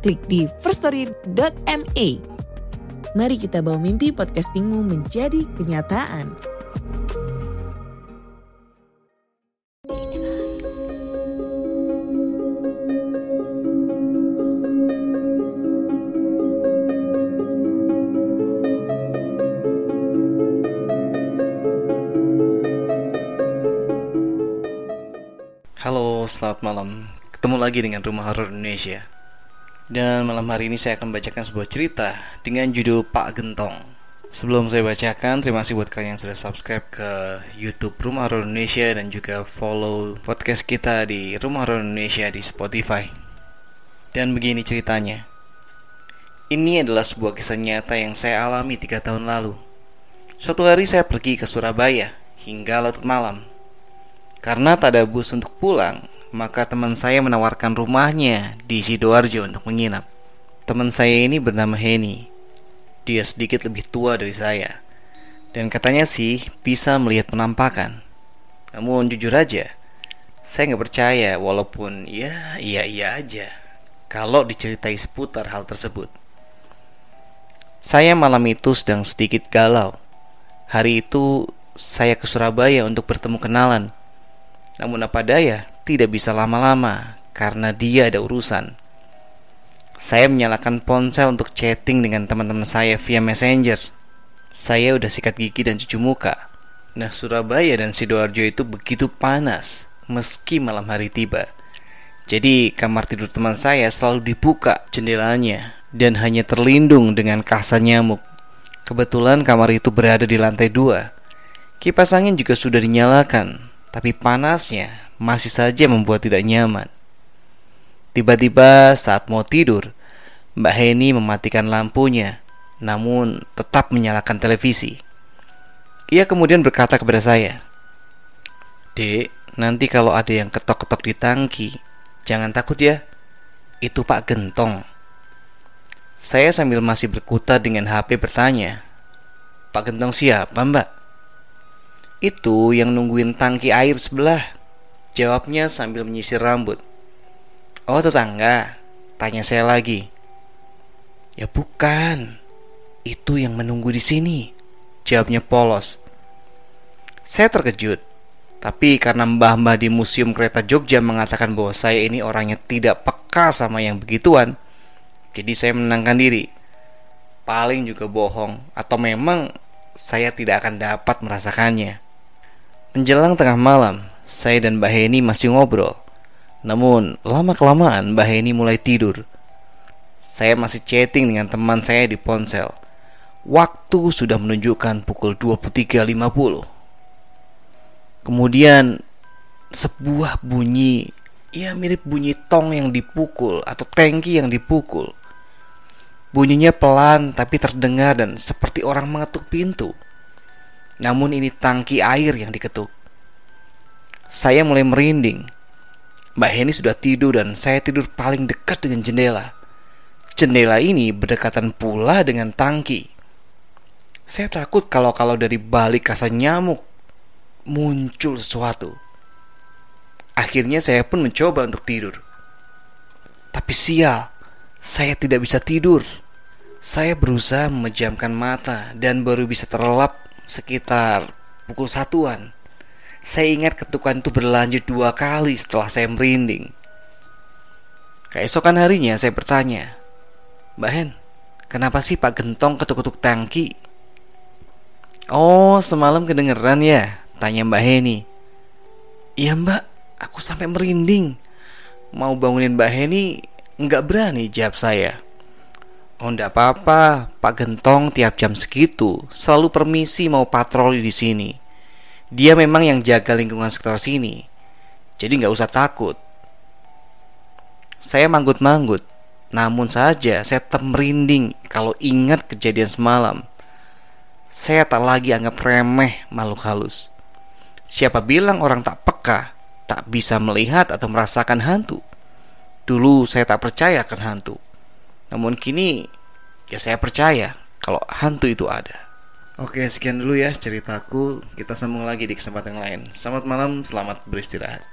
klik di firststory.me. Mari kita bawa mimpi podcastingmu menjadi kenyataan. Halo, selamat malam. Ketemu lagi dengan Rumah Horor Indonesia. Dan malam hari ini saya akan bacakan sebuah cerita dengan judul Pak Gentong. Sebelum saya bacakan, terima kasih buat kalian yang sudah subscribe ke YouTube Rumah Horor Indonesia dan juga follow podcast kita di Rumah Horor Indonesia di Spotify. Dan begini ceritanya. Ini adalah sebuah kisah nyata yang saya alami tiga tahun lalu. Suatu hari saya pergi ke Surabaya hingga larut malam. Karena tak ada bus untuk pulang, maka teman saya menawarkan rumahnya di Sidoarjo untuk menginap. Teman saya ini bernama Henny. Dia sedikit lebih tua dari saya. Dan katanya sih bisa melihat penampakan. Namun jujur aja, saya nggak percaya walaupun ya iya iya aja kalau diceritai seputar hal tersebut. Saya malam itu sedang sedikit galau. Hari itu saya ke Surabaya untuk bertemu kenalan namun apa daya, tidak bisa lama-lama karena dia ada urusan. Saya menyalakan ponsel untuk chatting dengan teman-teman saya via Messenger. Saya udah sikat gigi dan cuci muka. Nah, Surabaya dan Sidoarjo itu begitu panas meski malam hari tiba. Jadi, kamar tidur teman saya selalu dibuka jendelanya dan hanya terlindung dengan kasa nyamuk. Kebetulan kamar itu berada di lantai dua. Kipas angin juga sudah dinyalakan tapi panasnya masih saja membuat tidak nyaman. Tiba-tiba saat mau tidur, Mbak Heni mematikan lampunya, namun tetap menyalakan televisi. Ia kemudian berkata kepada saya, Dek, nanti kalau ada yang ketok-ketok di tangki, jangan takut ya. Itu Pak Gentong. Saya sambil masih berkutat dengan HP bertanya, Pak Gentong siapa mbak? Itu yang nungguin tangki air sebelah. Jawabnya sambil menyisir rambut. Oh tetangga, tanya saya lagi. Ya bukan, itu yang menunggu di sini. Jawabnya polos. Saya terkejut, tapi karena mbah-mbah di Museum Kereta Jogja mengatakan bahwa saya ini orangnya tidak peka sama yang begituan, jadi saya menenangkan diri. Paling juga bohong, atau memang saya tidak akan dapat merasakannya. Menjelang tengah malam, saya dan Mbak Heni masih ngobrol. Namun, lama-kelamaan Mbak Heni mulai tidur. Saya masih chatting dengan teman saya di ponsel. Waktu sudah menunjukkan pukul 23.50. Kemudian, sebuah bunyi, ya mirip bunyi tong yang dipukul atau tangki yang dipukul. Bunyinya pelan tapi terdengar dan seperti orang mengetuk pintu. Namun ini tangki air yang diketuk. Saya mulai merinding. Mbak Heni sudah tidur dan saya tidur paling dekat dengan jendela. Jendela ini berdekatan pula dengan tangki. Saya takut kalau-kalau dari balik kasa nyamuk muncul sesuatu. Akhirnya saya pun mencoba untuk tidur. Tapi sial, saya tidak bisa tidur. Saya berusaha memejamkan mata dan baru bisa terlelap sekitar pukul satuan. Saya ingat ketukan itu berlanjut dua kali setelah saya merinding. Keesokan harinya saya bertanya, Mbak Hen, kenapa sih Pak Gentong ketuk-ketuk tangki? Oh, semalam kedengeran ya? Tanya Mbak Heni. Iya mbak, aku sampai merinding. Mau bangunin Mbak Heni, nggak berani jawab saya. Oh enggak apa-apa, Pak Gentong tiap jam segitu selalu permisi mau patroli di sini. Dia memang yang jaga lingkungan sekitar sini. Jadi nggak usah takut. Saya manggut-manggut. Namun saja saya tetap merinding kalau ingat kejadian semalam. Saya tak lagi anggap remeh makhluk halus. Siapa bilang orang tak peka, tak bisa melihat atau merasakan hantu? Dulu saya tak percaya akan hantu. Namun kini ya saya percaya kalau hantu itu ada. Oke, sekian dulu ya ceritaku. Kita sambung lagi di kesempatan lain. Selamat malam, selamat beristirahat.